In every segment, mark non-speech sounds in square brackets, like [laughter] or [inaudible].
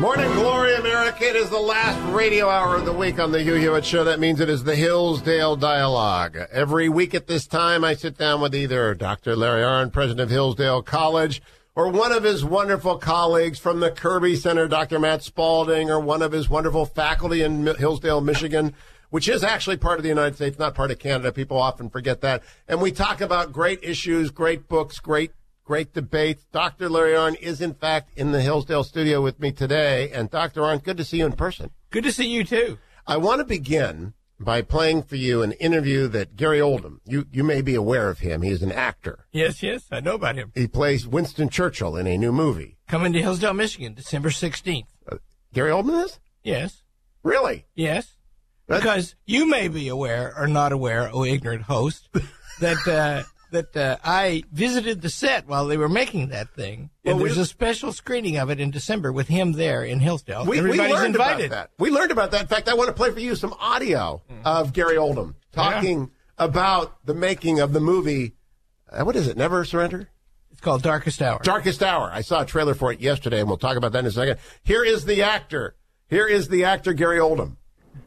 Morning Glory, America. It is the last radio hour of the week on the Hugh Hewitt Show. That means it is the Hillsdale Dialogue. Every week at this time, I sit down with either Dr. Larry Arnn, president of Hillsdale College, or one of his wonderful colleagues from the Kirby Center, Dr. Matt Spalding, or one of his wonderful faculty in Hillsdale, Michigan, which is actually part of the United States, not part of Canada. People often forget that. And we talk about great issues, great books, great great debates. Dr. Larry Arnn is, in fact, in the Hillsdale studio with me today. And Dr. Arnn, good to see you in person. Good to see you, too. I want to begin by playing for you an interview that Gary Oldman, you, you may be aware of him. He's an actor. Yes, yes, I know about him. He plays Winston Churchill in a new movie. Coming to Hillsdale, Michigan, December 16th. Uh, Gary Oldman is? Yes. Really? Yes. That's... Because you may be aware or not aware, oh ignorant host, [laughs] that uh, that uh, I visited the set while they were making that thing. Well, and there's a special screening of it in December with him there in Hillsdale. We, Everybody's we learned invited. About that. We learned about that. In fact, I want to play for you some audio mm. of Gary Oldman talking yeah. about the making of the movie. Uh, what is it? Never Surrender. It's called Darkest Hour. Darkest Hour. I saw a trailer for it yesterday, and we'll talk about that in a second. Here is the actor. Here is the actor Gary Oldman.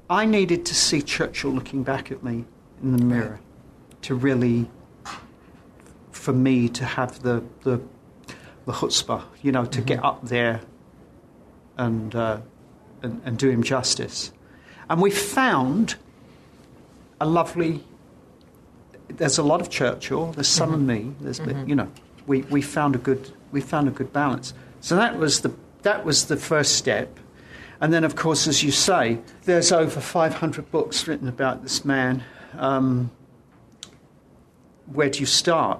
I needed to see Churchill looking back at me in the mirror to really for me to have the the, the chutzpah, you know, to mm-hmm. get up there and, uh, and, and do him justice. And we found a lovely. There's a lot of Churchill. There's some mm-hmm. of me. There's, mm-hmm. you know, we, we found a good we found a good balance. So that was the that was the first step. And then, of course, as you say, there's over 500 books written about this man. Um, where do you start?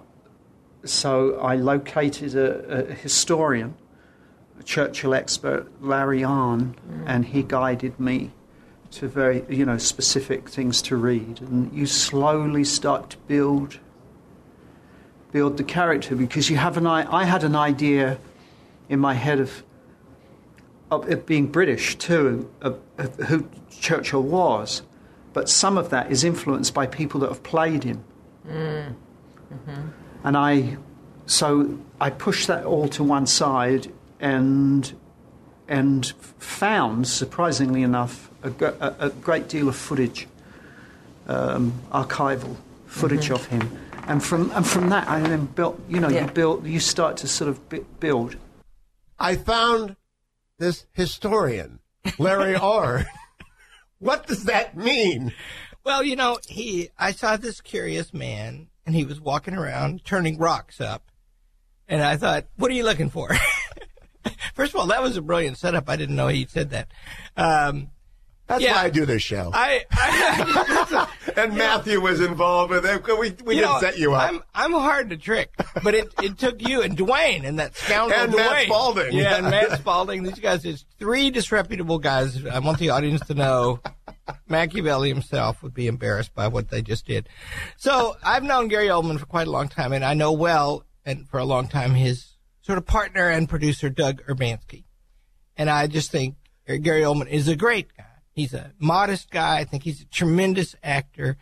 So I located a, a historian, a Churchill expert, Larry Arnn, mm. and he guided me to very, you know, specific things to read. And you slowly start to build build the character because you have an I had an idea in my head of of it being British too, of, of who Churchill was, but some of that is influenced by people that have played him. Mm. Mm-hmm. And I, so I pushed that all to one side and, and found, surprisingly enough, a, a, a great deal of footage, um, archival footage mm-hmm. of him. And from, and from that, I then built, you know, yeah. you build, you start to sort of build. I found this historian, Larry [laughs] R. what does that mean? Well, you know, he, I saw this curious man and he was walking around turning rocks up. And I thought, what are you looking for? [laughs] First of all, that was a brilliant setup. I didn't know he said that. Um, that's yeah, why I do this show. I, I [laughs] and Matthew know, was involved with it. We, we didn't know, set you up. I'm, I'm hard to trick, but it, it took you and Dwayne and that scoundrel and Dwayne. Matt Spalding. Yeah, and Matt [laughs] Spalding. These guys is three disreputable guys. I want the audience to know Machiavelli himself would be embarrassed by what they just did. So I've known Gary Oldman for quite a long time, and I know well, and for a long time, his sort of partner and producer, Doug Urbanski. And I just think Gary Oldman is a great guy. He's a modest guy. I think he's a tremendous actor.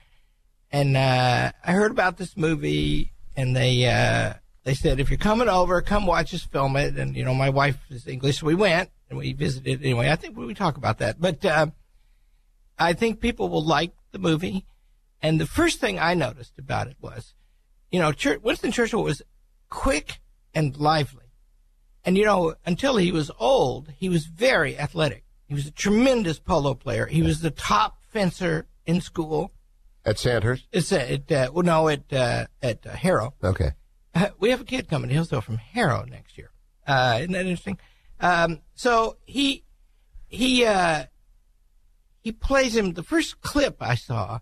And uh, I heard about this movie, and they uh, they said if you're coming over, come watch us film it. And you know, my wife is English, so we went and we visited anyway. I think we talk about that, but. Uh, I think people will like the movie. And the first thing I noticed about it was, you know, Winston Churchill was quick and lively. And, you know, until he was old, he was very athletic. He was a tremendous polo player. He was the top fencer in school. At Sandhurst? It's at, uh, well, no, at, uh, at uh, Harrow. Okay. Uh, we have a kid coming to Hillsdale from Harrow next year. Uh, isn't that interesting? Um, so he, he, uh, he plays him. The first clip I saw,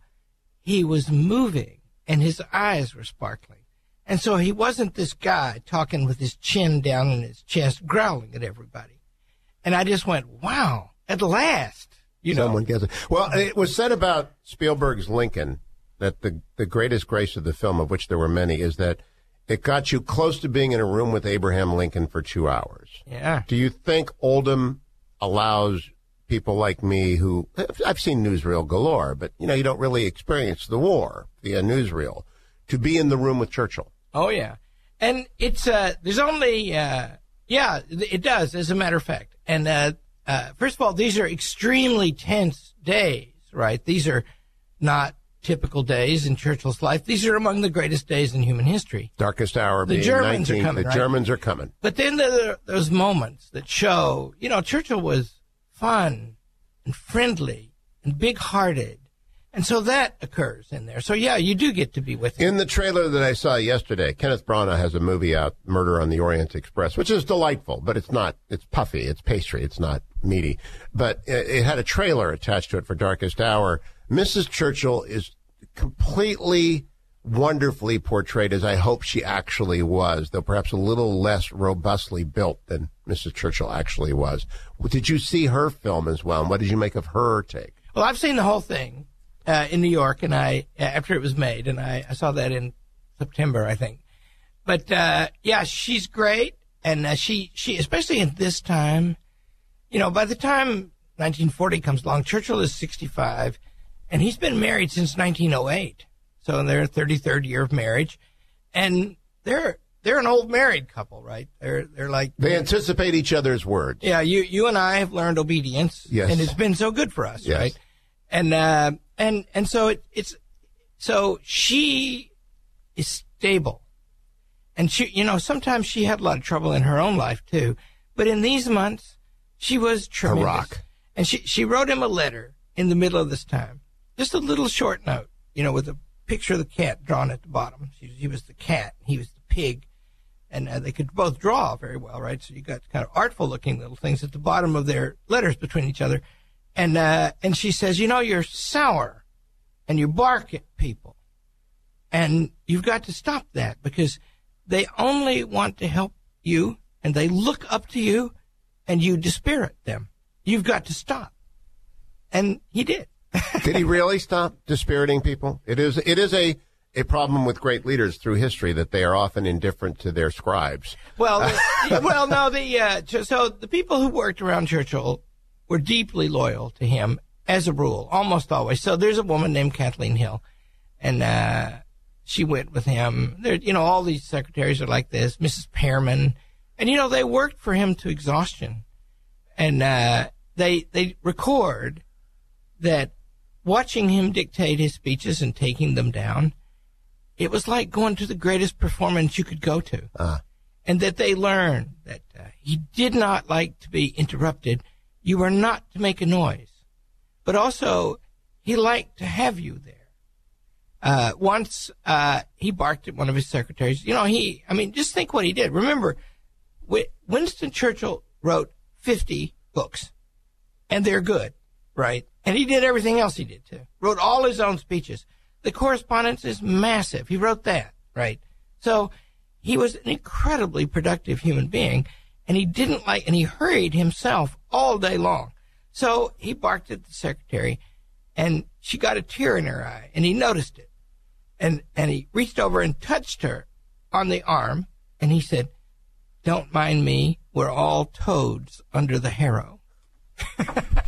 he was moving and his eyes were sparkling. And so he wasn't this guy talking with his chin down in his chest, growling at everybody. And I just went, wow, at last. You know. Someone gets it. Well, it was said about Spielberg's Lincoln that the, the greatest grace of the film, of which there were many, is that it got you close to being in a room with Abraham Lincoln for two hours. Yeah. Do you think Oldman allows people like me who I've seen newsreel galore, but you know, you don't really experience the war via newsreel to be in the room with Churchill. Oh yeah. And it's uh there's only uh yeah, it does as a matter of fact. And uh uh, first of all, these are extremely tense days, right? These are not typical days in Churchill's life. These are among the greatest days in human history. Darkest hour. The being Germans are coming, The right? Germans are coming. But then there are those moments that show, you know, Churchill was fun and friendly and big hearted. And so that occurs in there. So yeah, you do get to be with him. In the trailer that I saw yesterday, Kenneth Branagh has a movie out, Murder on the Orient Express, which is delightful, but it's not, it's puffy, it's pastry, it's not meaty. But it, it had a trailer attached to it for Darkest Hour. Mrs. Churchill is completely wonderfully portrayed as I hope she actually was, though perhaps a little less robustly built than Mrs. Churchill actually was. Did you see her film as well? And what did you make of her take? Well, I've seen the whole thing uh, in New York, and I after it was made, and I, I saw that in September, I think. But uh, yeah, she's great, and uh, she she especially at this time, you know, by the time 1940 comes along, Churchill is 65, and he's been married since 1908, so in their 33rd year of marriage, and they're they're an old married couple, right? They're they're like They anticipate each other's words. yeah, you you and I have learned obedience, Yes. and it's been so good for us, Yes. right? And uh, and and so it, it's so she is stable, and she you know sometimes she had a lot of trouble in her own life too, but in these months she was tremendous. rock. And she she wrote him a letter in the middle of this time, just a little short note, you know, with a picture of the cat drawn at the bottom. He was the cat, he was the pig, and uh, they could both draw very well, right? So you got kind of artful looking little things at the bottom of their letters between each other. And, uh, and she says, you know, you're sour and you bark at people and you've got to stop that because they only want to help you and they look up to you and you dispirit them. You've got to stop. And he did. Did he really stop dispiriting people? It is it is a a problem with great leaders through history that they are often indifferent to their scribes. Well, the, [laughs] well, no, the uh, so the people who worked around Churchill were deeply loyal to him as a rule, almost always. So there's a woman named Kathleen Hill, and uh, she went with him. There, you know, all these secretaries are like this. Mrs. Pearman, and you know, they worked for him to exhaustion, and uh, they they record that watching him dictate his speeches and taking them down. It was like going to the greatest performance you could go to and that they learned that uh, he did not like to be interrupted. You were not to make a noise, but also he liked to have you there. Uh, once uh, he barked at one of his secretaries. You know, he. I mean, just think what he did. Remember, Winston Churchill wrote fifty books, and they're good, right? And he did everything else he did too. Wrote all his own speeches. The correspondence is massive. He wrote that, right? So he was an incredibly productive human being, and he didn't like, and he hurried himself all day long. So he barked at the secretary, and she got a tear in her eye, and he noticed it, and and he reached over and touched her on the arm, and he said, "Don't mind me. We're all toads under the harrow." [laughs]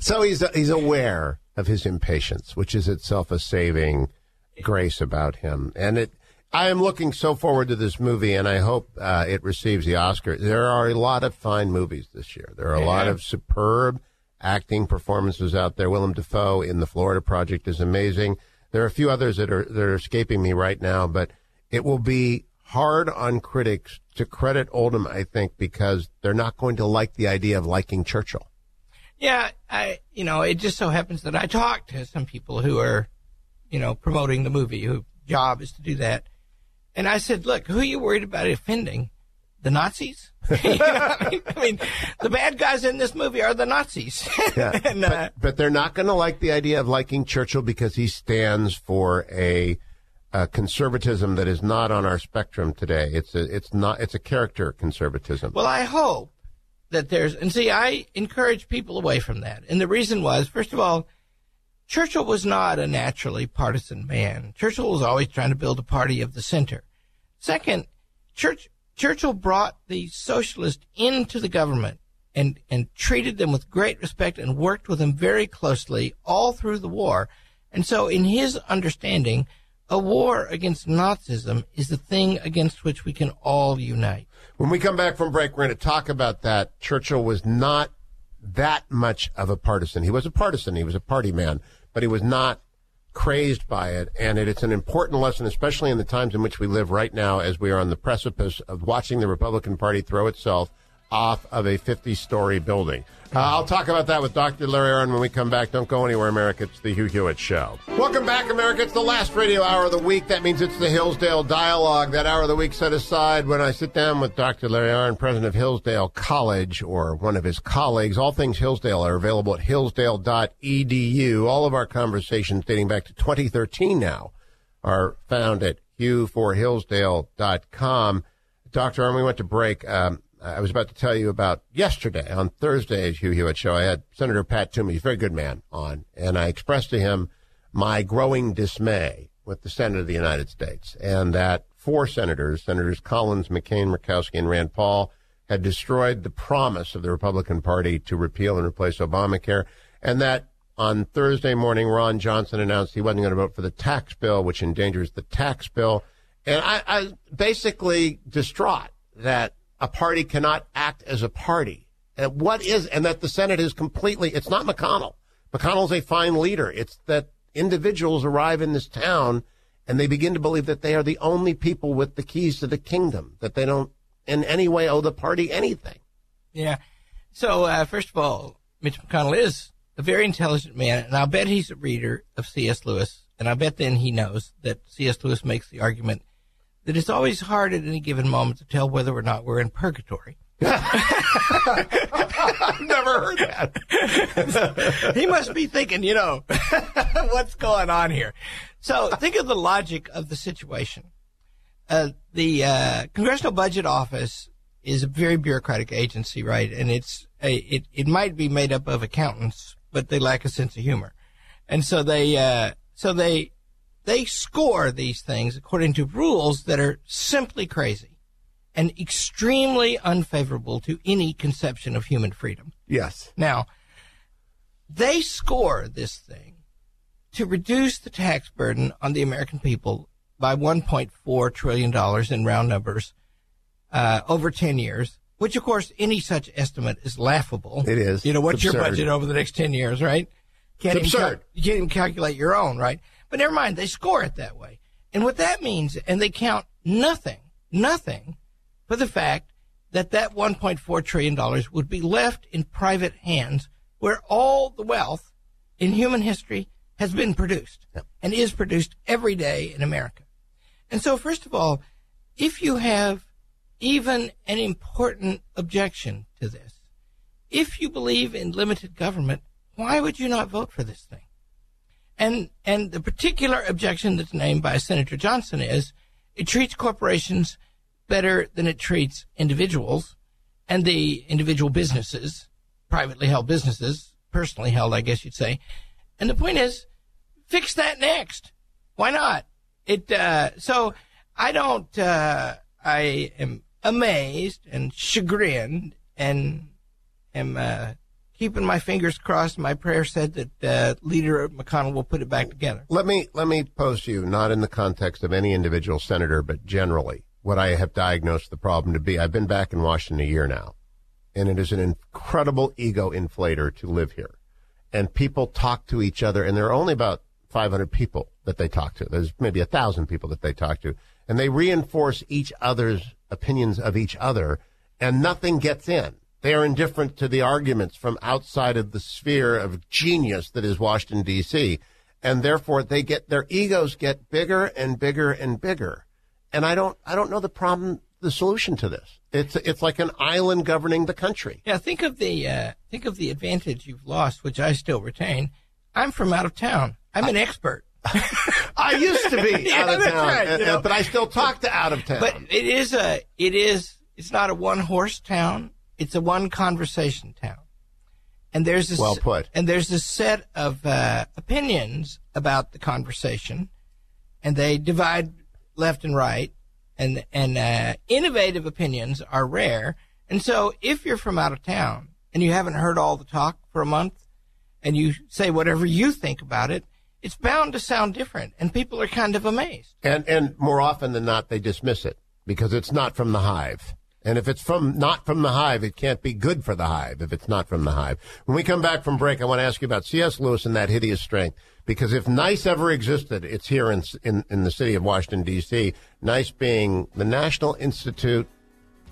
So he's he's aware of his impatience, which is itself a saving grace about him. And it, I am looking so forward to this movie, and I hope uh, it receives the Oscar. There are a lot of fine movies this year. There are a lot of superb acting performances out there. Willem Dafoe in the Florida Project is amazing. There are a few others that are that are escaping me right now, but it will be hard on critics to credit Oldman, I think, because they're not going to like the idea of liking Churchill. Yeah, I you know, it just so happens that I talked to some people who are, you know, promoting the movie, whose job is to do that. And I said, look, who are you worried about offending? The Nazis? [laughs] You know I, mean? I mean, the bad guys in this movie are the Nazis. [laughs] Yeah, and, uh, but, but they're not going to like the idea of liking Churchill because he stands for a, a conservatism that is not on our spectrum today. It's a, it's not, it's a character conservatism. Well, I hope that there's, and see, I encourage people away from that. And the reason was, first of all, Churchill was not a naturally partisan man. Churchill was always trying to build a party of the center. Second, Church, Churchill brought the socialists into the government and, and treated them with great respect and worked with them very closely all through the war. And so in his understanding, a war against Nazism is the thing against which we can all unite. When we come back from break, we're going to talk about that. Churchill was not that much of a partisan. He was a partisan. He was a party man, but he was not crazed by it. And it, it's an important lesson, especially in the times in which we live right now, as we are on the precipice of watching the Republican Party throw itself off of a 50 story building. Uh, I'll talk about that with Dr. Larry Arnn when we come back. Don't go anywhere, America. It's the Hugh Hewitt Show. Welcome back, America. It's the last radio hour of the week. That means it's the Hillsdale Dialogue. That hour of the week set aside when I sit down with Dr. Larry Arnn, president of Hillsdale College, or one of his colleagues. All things Hillsdale are available at hillsdale.edu. All of our conversations dating back to 2013 now are found at hughforhillsdale.com. Dr. Arnn, we went to break. Um, I was about to tell you about yesterday on Thursday's Hugh Hewitt show. I had Senator Pat Toomey, he's a very good man, on, and I expressed to him my growing dismay with the Senate of the United States, and that four senators, Senators Collins, McCain, Murkowski, and Rand Paul, had destroyed the promise of the Republican Party to repeal and replace Obamacare, and that on Thursday morning, Ron Johnson announced he wasn't going to vote for the tax bill, which endangers the tax bill. And I, I basically distraught that a party cannot act as a party. And what is, and that the Senate is completely, it's not McConnell. McConnell's a fine leader. It's that individuals arrive in this town and they begin to believe that they are the only people with the keys to the kingdom, that they don't in any way owe the party anything. Yeah. So, uh, first of all, Mitch McConnell is a very intelligent man, and I'll bet he's a reader of C.S. Lewis, and I bet then he knows that C.S. Lewis makes the argument that it's always hard at any given moment to tell whether or not we're in purgatory. [laughs] [laughs] I've never heard that. he must be thinking, you know, [laughs] what's going on here? So think of the logic of the situation. Uh, the uh, Congressional Budget Office is a very bureaucratic agency, right? And it's a, it it might be made up of accountants, but they lack a sense of humor, and so they uh, so they they score these things according to rules that are simply crazy and extremely unfavorable to any conception of human freedom. Yes. Now, they score this thing to reduce the tax burden on the American people by $1.4 trillion in round numbers uh, over 10 years, which, of course, any such estimate is laughable. It is. You know, what's your budget over the next 10 years, right? Can't It's even cal- absurd. you can't even calculate your own, right? But never mind, they score it that way. And what that means, and they count nothing, nothing for the fact that that $1.4 trillion would be left in private hands where all the wealth in human history has been produced and is produced every day in America. And so, first of all, if you have even an important objection to this, if you believe in limited government, why would you not vote for this thing? And and the particular objection that's named by Senator Johnson is it treats corporations better than it treats individuals and the individual businesses, privately held businesses, personally held, I guess you'd say. And the point is, fix that next. Why not? It uh, so I don't. Uh, I am amazed and chagrined and am uh, keeping my fingers crossed. My prayer said that uh, Leader McConnell will put it back together. Let me let me pose to you, not in the context of any individual senator, but generally, what I have diagnosed the problem to be. I've been back in Washington a year now, and it is an incredible ego inflator to live here. And people talk to each other, and there are only about 500 people that they talk to. There's maybe a thousand people that they talk to, and they reinforce each other's opinions of each other, and nothing gets in. They are indifferent to the arguments from outside of the sphere of genius that is Washington D.C. And therefore they get, their egos get bigger and bigger and bigger. And I don't, I don't know the problem, the solution to this. It's, it's like an island governing the country. Yeah, think of the uh, think of the advantage you've lost, which I still retain. I'm from out of town. I'm an expert, [laughs] I used to be [laughs] Yeah, out of town, right, and- you know. but I still talk to out of town. but it is a it is it's not a one horse town. It's a one conversation town, and there's this, Well put. And there's a set of uh, opinions about the conversation, and they divide left and right, and and uh, innovative opinions are rare. And so, if you're from out of town and you haven't heard all the talk for a month, and you say whatever you think about it, it's bound to sound different, and people are kind of amazed. And and more often than not, they dismiss it because it's not from the hive. And if it's from not from the hive, it can't be good for the hive if it's not from the hive. When we come back from break, I want to ask you about C.S. Lewis and that hideous strength. Because if NICE ever existed, it's here in, in, in the city of Washington, D.C., NICE being the National Institute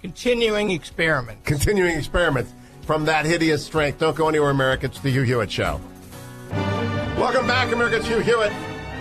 Continuing experiment. Continuing experiments from that hideous strength. Don't go anywhere, America. It's the Hugh Hewitt Show. Welcome back, America. It's Hugh Hewitt.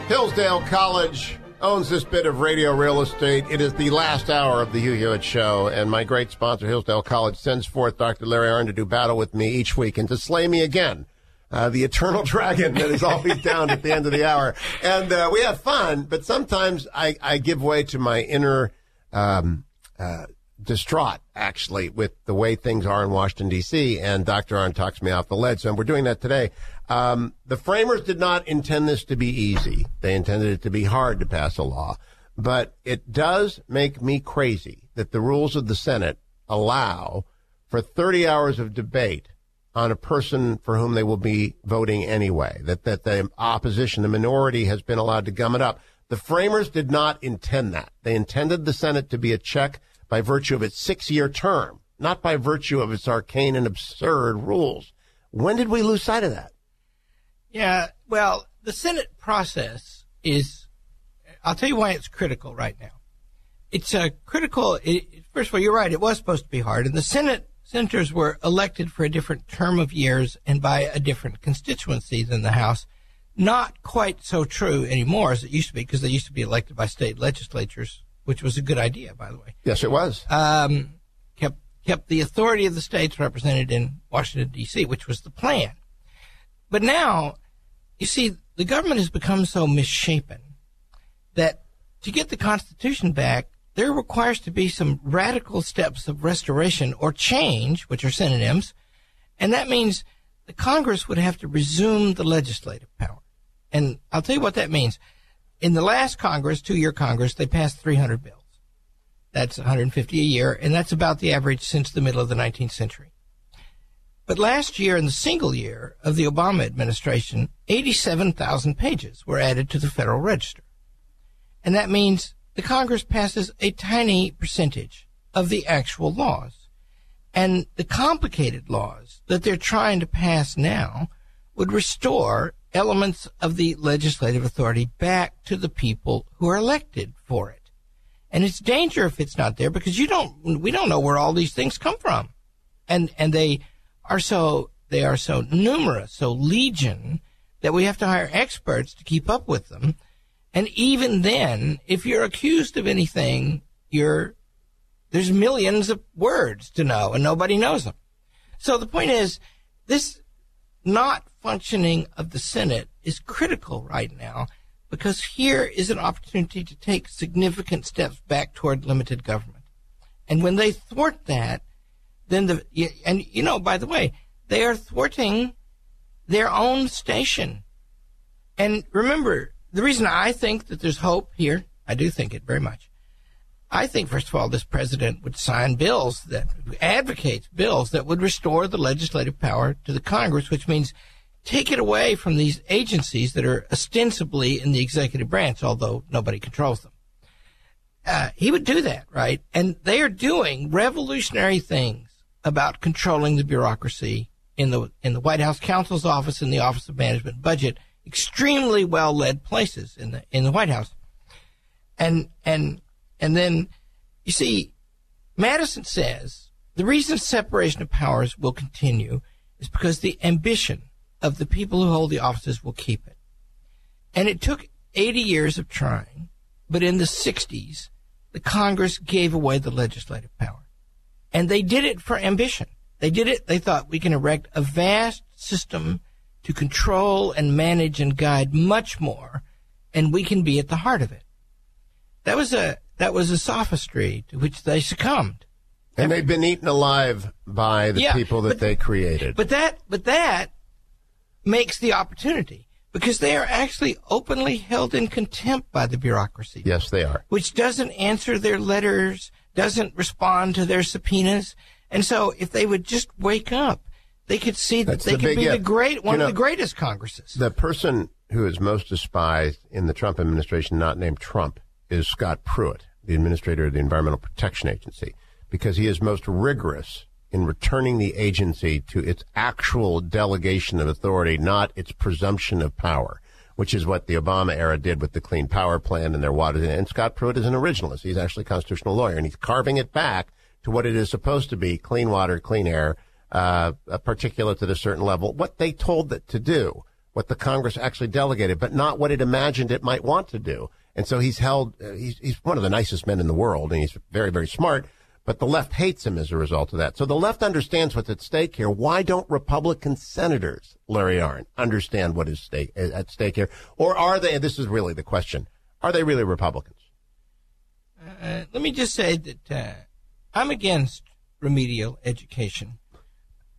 Hillsdale College owns this bit of radio real estate. It is the last hour of the Hugh Hewitt Show, and my great sponsor, Hillsdale College, sends forth Dr. Larry Arnn to do battle with me each week and to slay me again. Uh, the eternal [laughs] dragon that is always down at the end of the hour. And uh, we have fun, but sometimes I, I give way to my inner um, uh, distraught, actually, with the way things are in Washington, D.C., and Dr. Arnn talks me off the ledge. So we're doing that today. Um, the framers did not intend this to be easy. They intended it to be hard to pass a law. But it does make me crazy that the rules of the Senate allow for 30 hours of debate on a person for whom they will be voting anyway, that, that the opposition, the minority has been allowed to gum it up. The framers did not intend that. They intended the Senate to be a check by virtue of its six year term, not by virtue of its arcane and absurd rules. When did we lose sight of that? Yeah, well, the Senate process is, I'll tell you why it's critical right now. It's a critical, it, first of all, you're right, it was supposed to be hard, and the Senate senators were elected for a different term of years and by a different constituency than the House. Not quite so true anymore as it used to be, because they used to be elected by state legislatures, which was a good idea, by the way. Yes, it was. Um, kept kept the authority of the states represented in Washington D.C., which was the plan. But now you see, the government has become so misshapen that to get the Constitution back, there requires to be some radical steps of restoration or change, which are synonyms, and that means the Congress would have to resume the legislative power. And I'll tell you what that means. In the last Congress, two-year Congress, they passed 300 bills. That's 150 a year, and that's about the average since the middle of the 19th century. But last year, in the single year of the Obama administration, 87,000 pages were added to the Federal Register. And that means the Congress passes a tiny percentage of the actual laws. And the complicated laws that they're trying to pass now would restore elements of the legislative authority back to the people who are elected for it. And it's danger if it's not there because you don't, we don't know where all these things come from. And, and they, are so they are so numerous, so legion that we have to hire experts to keep up with them. And even then, if you're accused of anything, you're there's millions of words to know and nobody knows them. So the point is this not functioning of the Senate is critical right now because here is an opportunity to take significant steps back toward limited government. And when they thwart that, then the and you know by the way they are thwarting their own station. And remember the reason i think that there's hope here i do think it very much. I think first of all this president would sign bills that advocates bills that would restore the legislative power to the congress which means take it away from these agencies that are ostensibly in the executive branch although nobody controls them. Uh, he would do that, right? And they are doing revolutionary things about controlling the bureaucracy in the in the White House counsel's office and the Office of Management Budget, extremely well led places in the in the White House. And and and then you see, Madison says the reason separation of powers will continue is because the ambition of the people who hold the offices will keep it. And it took 80 years of trying, but in the 60s, the Congress gave away the legislative power. And they did it for ambition. They did it, they thought we can erect a vast system to control and manage and guide much more, and we can be at the heart of it. That was a that was a sophistry to which they succumbed. And they've been eaten alive by the Yeah, people that but- they created. But that but that makes the opportunity because they are actually openly held in contempt by the bureaucracy. yes, they are. which doesn't answer their letters, doesn't respond to their subpoenas. And so if they would just wake up, they could see that That's they the could be the great one You know, of the greatest congresses. The person who is most despised in the Trump administration, not named Trump, is Scott Pruitt, the administrator of the Environmental Protection Agency, because he is most rigorous in returning the agency to its actual delegation of authority, not its presumption of power, which is what the Obama era did with the Clean Power Plan and their water. And Scott Pruitt is an originalist. He's actually a constitutional lawyer, and he's carving it back to what it is supposed to be: clean water, clean air, uh, particulates at a certain level. What they told it to do, what the Congress actually delegated, but not what it imagined it might want to do. And so he's held. Uh, he's he's one of the nicest men in the world, and he's very very smart. But the left hates him as a result of that. So the left understands what's at stake here. Why don't Republican senators, Larry Arnn, understand what is stake, at stake here? Or are they, this is really the question, are they really Republicans? Uh, let me just say that uh, I'm against remedial education,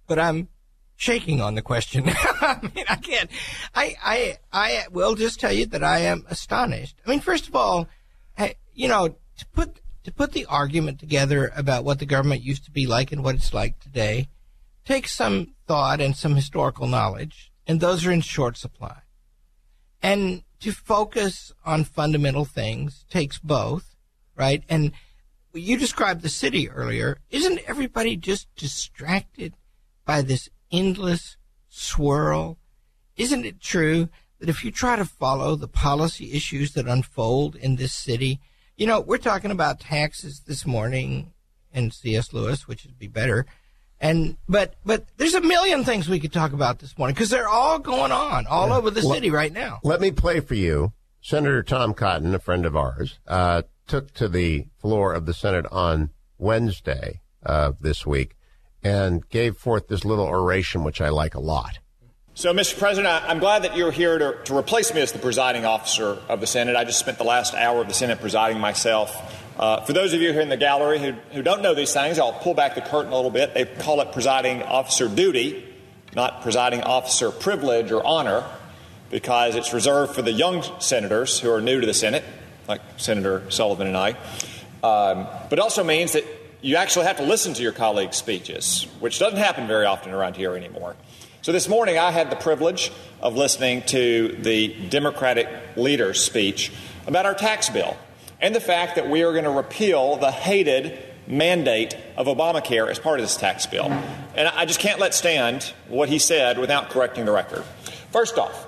but I'm shaking on the question. [laughs] I mean, I can't. I, I, I will just tell you that I am astonished. I mean, first of all, I, you know, to put to put the argument together about what the government used to be like and what it's like today takes some thought and some historical knowledge, and those are in short supply. And to focus on fundamental things takes both, right? And you described the city earlier. Isn't everybody just distracted by this endless swirl? Isn't it true that if you try to follow the policy issues that unfold in this city, you know, we're talking about taxes this morning in C.S. Lewis, which would be better. And but but there's a million things we could talk about this morning because they're all going on all yeah. over the city right now. Let me play for you. Senator Tom Cotton, a friend of ours, uh, took to the floor of the Senate on Wednesday uh, this week and gave forth this little oration, which I like a lot. So, Mr. President, I'm glad that you're here to, to, replace me as the presiding officer of the Senate. I just spent the last hour of the Senate presiding myself. Uh, for those of you here in the gallery who, who don't know these things, I'll pull back the curtain a little bit. They call it presiding officer duty, not presiding officer privilege or honor, because it's reserved for the young senators who are new to the Senate, like Senator Sullivan and I. Um, but it also means that you actually have to listen to your colleagues' speeches, which doesn't happen very often around here anymore. So this morning I had the privilege of listening to the Democratic leader's speech about our tax bill and the fact that we are going to repeal the hated mandate of Obamacare as part of this tax bill. And I just can't let stand what he said without correcting the record. First off,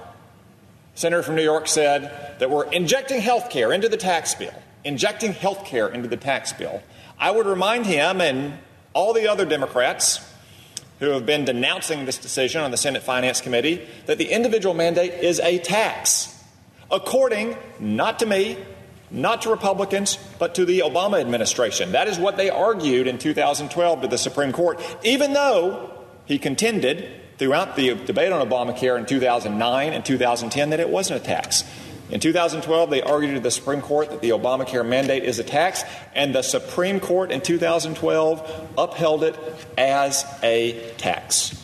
Senator from New York said that we're injecting health care into the tax bill, injecting health care into the tax bill. I would remind him and all the other Democrats who have been denouncing this decision on the Senate Finance Committee that the individual mandate is a tax, according not to me, not to Republicans, but to the Obama administration. That is what they argued in 2012 to the Supreme Court, even though he contended throughout the debate on Obamacare in 2009 and 2010 that it wasn't a tax. In 2012, they argued to the Supreme Court that the Obamacare mandate is a tax, and the Supreme Court in 2012 upheld it as a tax.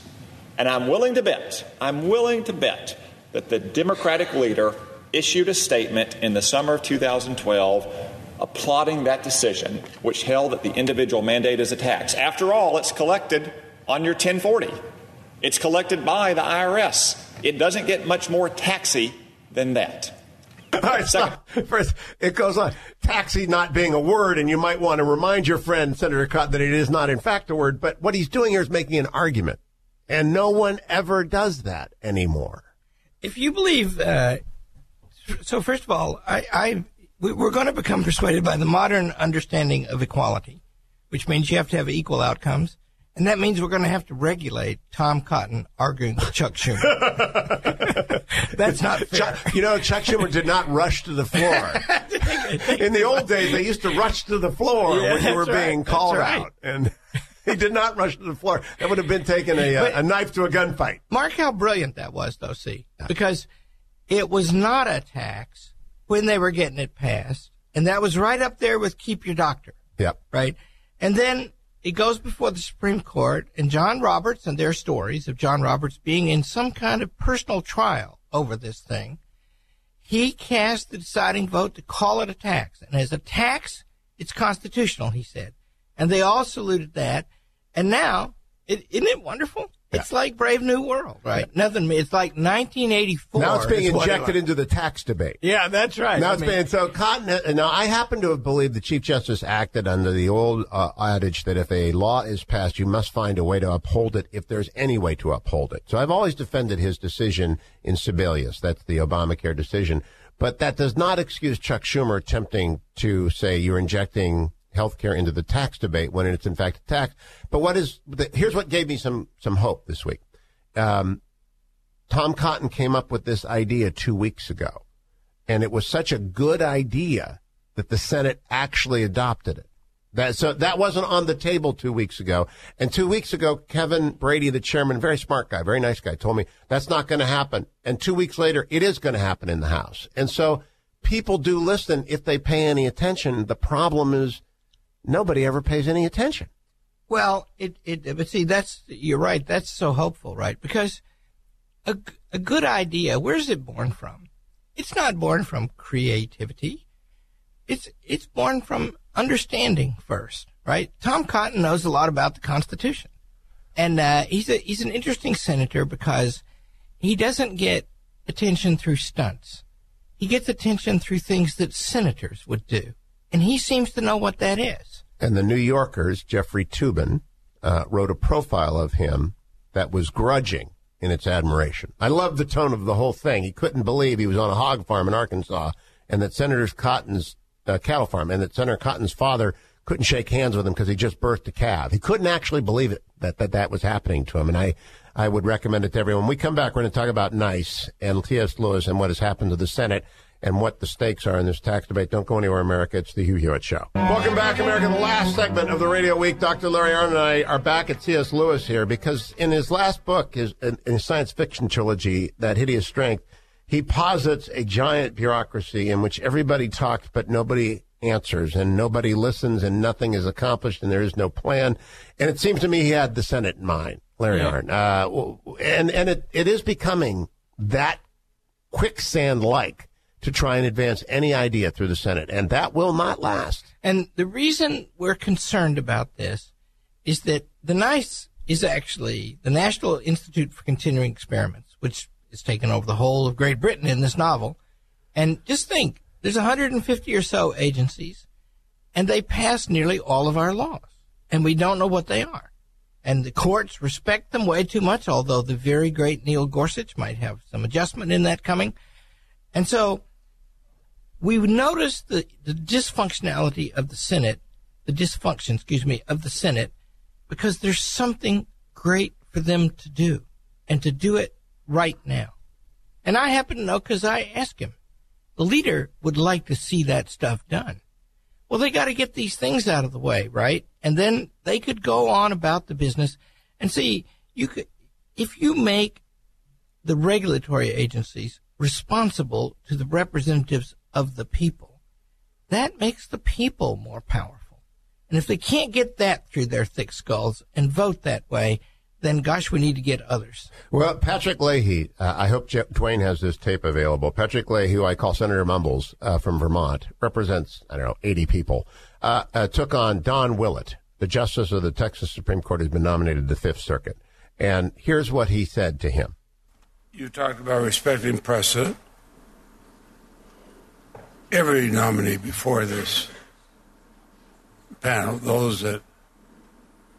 And I'm willing to bet, I'm willing to bet that the Democratic leader issued a statement in the summer of 2012 applauding that decision, which held that the individual mandate is a tax. After all, it's collected on your 1040. It's collected by the IRS. It doesn't get much more taxy than that. [laughs] First, it goes on. Taxi not being a word, and you might want to remind your friend, Senator Cotton, that it is not in fact a word, but what he's doing here is making an argument. And no one ever does that anymore. If you believe, uh, so first of all, I, I we're going to become persuaded by the modern understanding of equality, which means you have to have equal outcomes. And that means we're going to have to regulate Tom Cotton arguing with Chuck Schumer. [laughs] That's not fair. Chuck, you know, Chuck Schumer did not rush to the floor. [laughs] In the old days, they used to rush to the floor yeah, when you were right. being called right. out. And [laughs] he did not rush to the floor. That would have been taking a, a, uh, a knife to a gunfight. Mark how brilliant that was, though, see? Because it was not a tax when they were getting it passed. And that was right up there with keep your doctor. Yep. Right? And then it goes before the Supreme Court, and John Roberts and their stories of John Roberts being in some kind of personal trial over this thing, he cast the deciding vote to call it a tax. And as a tax, it's constitutional, he said. And they all saluted that. And now, is isn't it wonderful? It's like Brave New World, right? Nothing. It's like 1984. Now it's being it injected into the tax debate. Yeah, that's right. Now I it's mean, being so cotton. Now I happen to have believed the Chief Justice acted under the old uh, adage that if a law is passed, you must find a way to uphold it if there's any way to uphold it. So I've always defended his decision in Sebelius. That's the Obamacare decision. But that does not excuse Chuck Schumer attempting to say you're injecting health care into the tax debate when it's in fact a tax. But what is the, here's what gave me some some hope this week. Um, Tom Cotton came up with this idea two weeks ago, and it was such a good idea that the Senate actually adopted it. That so that wasn't on the table two weeks ago. And two weeks ago, Kevin Brady, the chairman, very smart guy, very nice guy, told me that's not going to happen. And two weeks later, it is going to happen in the House. And so people do listen if they pay any attention. The problem is nobody ever pays any attention. Well, it, it, but see, that's, you're right. That's so hopeful, right? Because a, a good idea, where's it born from? It's not born from creativity. It's, it's born from understanding first, right? Tom Cotton knows a lot about the Constitution. And, uh, he's a, he's an interesting senator because he doesn't get attention through stunts. He gets attention through things that senators would do. And he seems to know what that is. And the New Yorker's Jeffrey Toobin uh, wrote a profile of him that was grudging in its admiration. I love the tone of the whole thing. He couldn't believe he was on a hog farm in Arkansas and that Senator Cotton's uh, cattle farm and that Senator Cotton's father couldn't shake hands with him because he just birthed a calf. He couldn't actually believe it that that, that was happening to him. And I, I would recommend it to everyone. When we come back, we're going to talk about NICE and T.S. Lewis and what has happened to the Senate and what the stakes are in this tax debate. Don't go anywhere, America. It's the Hugh Hewitt Show. Welcome back, America. The last segment of the Radio Week. Dr. Larry Arnn and I are back at C.S. Lewis here because in his last book, his, in his science fiction trilogy, That Hideous Strength, he posits a giant bureaucracy in which everybody talks but nobody answers and nobody listens and nothing is accomplished and there is no plan. And it seems to me he had the Senate in mind, Larry Yeah. Uh, and and it, it is becoming that quicksand like to try and advance any idea through the Senate. And that will not last. And the reason we're concerned about this is that the NICE is actually the National Institute for Continuing Experiments, which has taken over the whole of Great Britain in this novel. And just think, there's 150 or so agencies, and they pass nearly all of our laws, and we don't know what they are. And the courts respect them way too much, although the very great Neil Gorsuch might have some adjustment in that coming. And so we would notice the, the dysfunctionality of the Senate, the dysfunction, excuse me, of the Senate, because there's something great for them to do and to do it right now. And I happen to know because I asked him. The leader would like to see that stuff done. Well, they got to get these things out of the way, right? And then they could go on about the business and see, you could, if you make the regulatory agencies responsible to the representatives of the people. That makes the people more powerful. And if they can't get that through their thick skulls and vote that way, then gosh, we need to get others. Well, Patrick Leahy, uh, I hope Je- Dwayne has this tape available. Patrick Leahy, who I call Senator Mumbles uh, from Vermont, represents, I don't know, 80 people, uh, uh, took on Don Willett, the justice of the Texas Supreme Court who's been nominated to the Fifth Circuit. And here's what he said to him. You talked about respecting precedent. Every nominee before this panel, those that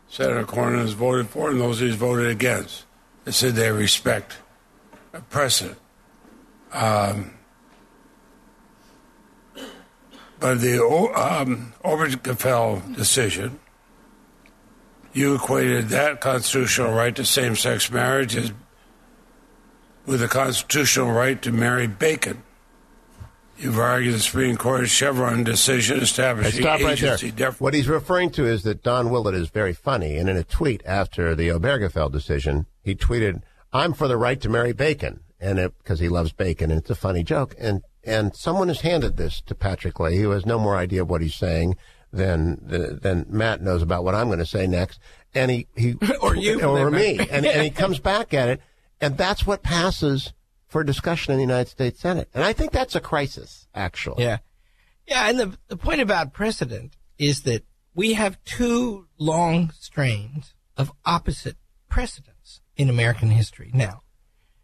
Senator Cornyn has voted for and those he's voted against, they said they respect a precedent. Um, but the um, Obergefell decision, you equated that constitutional right to same-sex marriage as with the constitutional right to marry bacon. You've argued the Supreme Court's Chevron decision Hey, establishing stop right there. agency deference. What he's referring to is that Don Willett is very funny. And in a tweet after the Obergefell decision, he tweeted, I'm for the right to marry bacon. And because he loves bacon. And it's a funny joke. And, and someone has handed this to Patrick Leahy, who has no more idea of what he's saying than, than Matt knows about what I'm going to say next. And he, he, [laughs] Or you, for or me. [laughs] And, and he comes back at it. And that's what passes for discussion in the United States Senate. And I think that's a crisis, actually. Yeah. Yeah. And the, the point about precedent is that we have two long strains of opposite precedents. in American history now.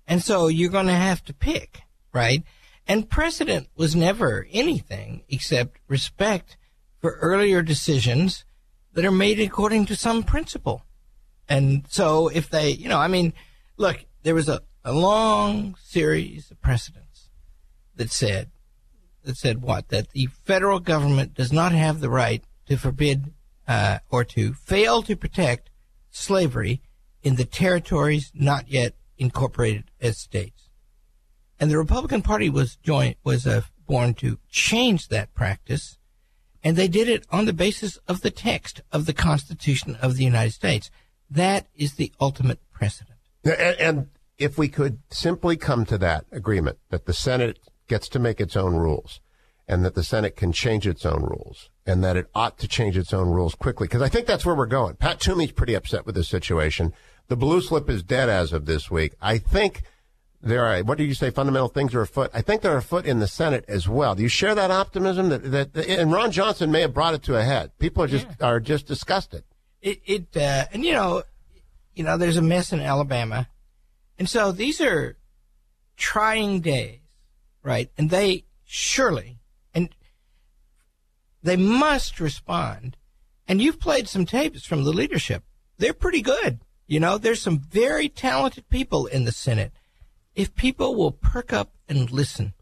And so you're going to have to pick, right? And precedent was never anything except respect for earlier decisions that are made according to some principle. And so if they, you know, I mean, look, there was a, a long series of precedents that said, that said what? That the federal government does not have the right to forbid uh, or to fail to protect slavery in the territories not yet incorporated as states. And the Republican Party was joined was uh, born to change that practice, and they did it on the basis of the text of the Constitution of the United States. That is the ultimate precedent. And, and if we could simply come to that agreement that the Senate gets to make its own rules, and that the Senate can change its own rules, and that it ought to change its own rules quickly, because I think that's where we're going. Pat Toomey's pretty upset with this situation. The blue slip is dead as of this week. I think there are, what do you say, fundamental things are afoot? I think they're afoot in the Senate as well. Do you share that optimism that, that, and Ron Johnson may have brought it to a head. People are just, yeah. are just disgusted. It, it, uh, and you know, you know, there's a mess in Alabama. And so these are trying days, right? And they surely, and they must respond. And you've played some tapes from the leadership. They're pretty good. You know, there's some very talented people in the Senate. If people will perk up and listen,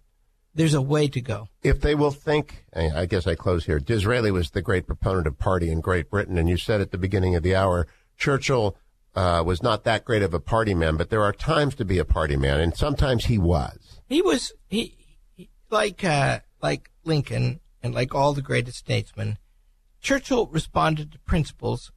there's a way to go. If they will think, I guess I close here. Disraeli was the great proponent of party in Great Britain, and you said at the beginning of the hour, Churchill uh, was not that great of a party man, but there are times to be a party man, and sometimes he was. He was he, he like uh, like Lincoln and like all the greatest statesmen. Churchill responded to principles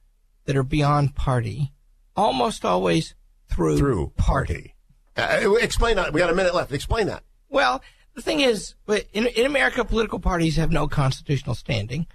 that are beyond party almost always through through party. party. Uh, explain that. We got a minute left. Explain that. Well, the thing is, in, in America, political parties have no constitutional standing.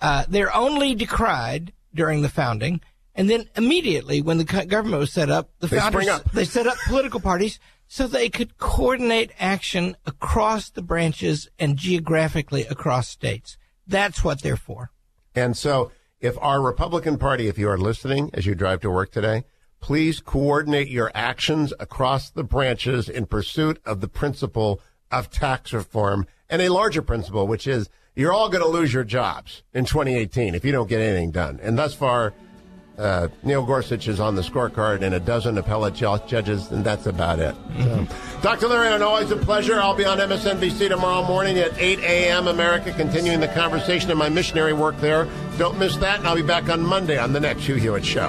Uh, they're only decried during the founding, and then immediately when the government was set up, the they founders up. they set up [laughs] political parties so they could coordinate action across the branches and geographically across states. That's what they're for. And so if our Republican Party, if you are listening as you drive to work today, please coordinate your actions across the branches in pursuit of the principle of tax reform and a larger principle, which is you're all going to lose your jobs in 2018 if you don't get anything done. And thus far, uh, Neil Gorsuch is on the scorecard and a dozen appellate judges, and that's about it. Mm-hmm. So, Dr. Larry, always a pleasure. I'll be on MSNBC tomorrow morning at 8 a.m. America, continuing the conversation in my missionary work there. Don't miss that, and I'll be back on Monday on the next Hugh Hewitt Show.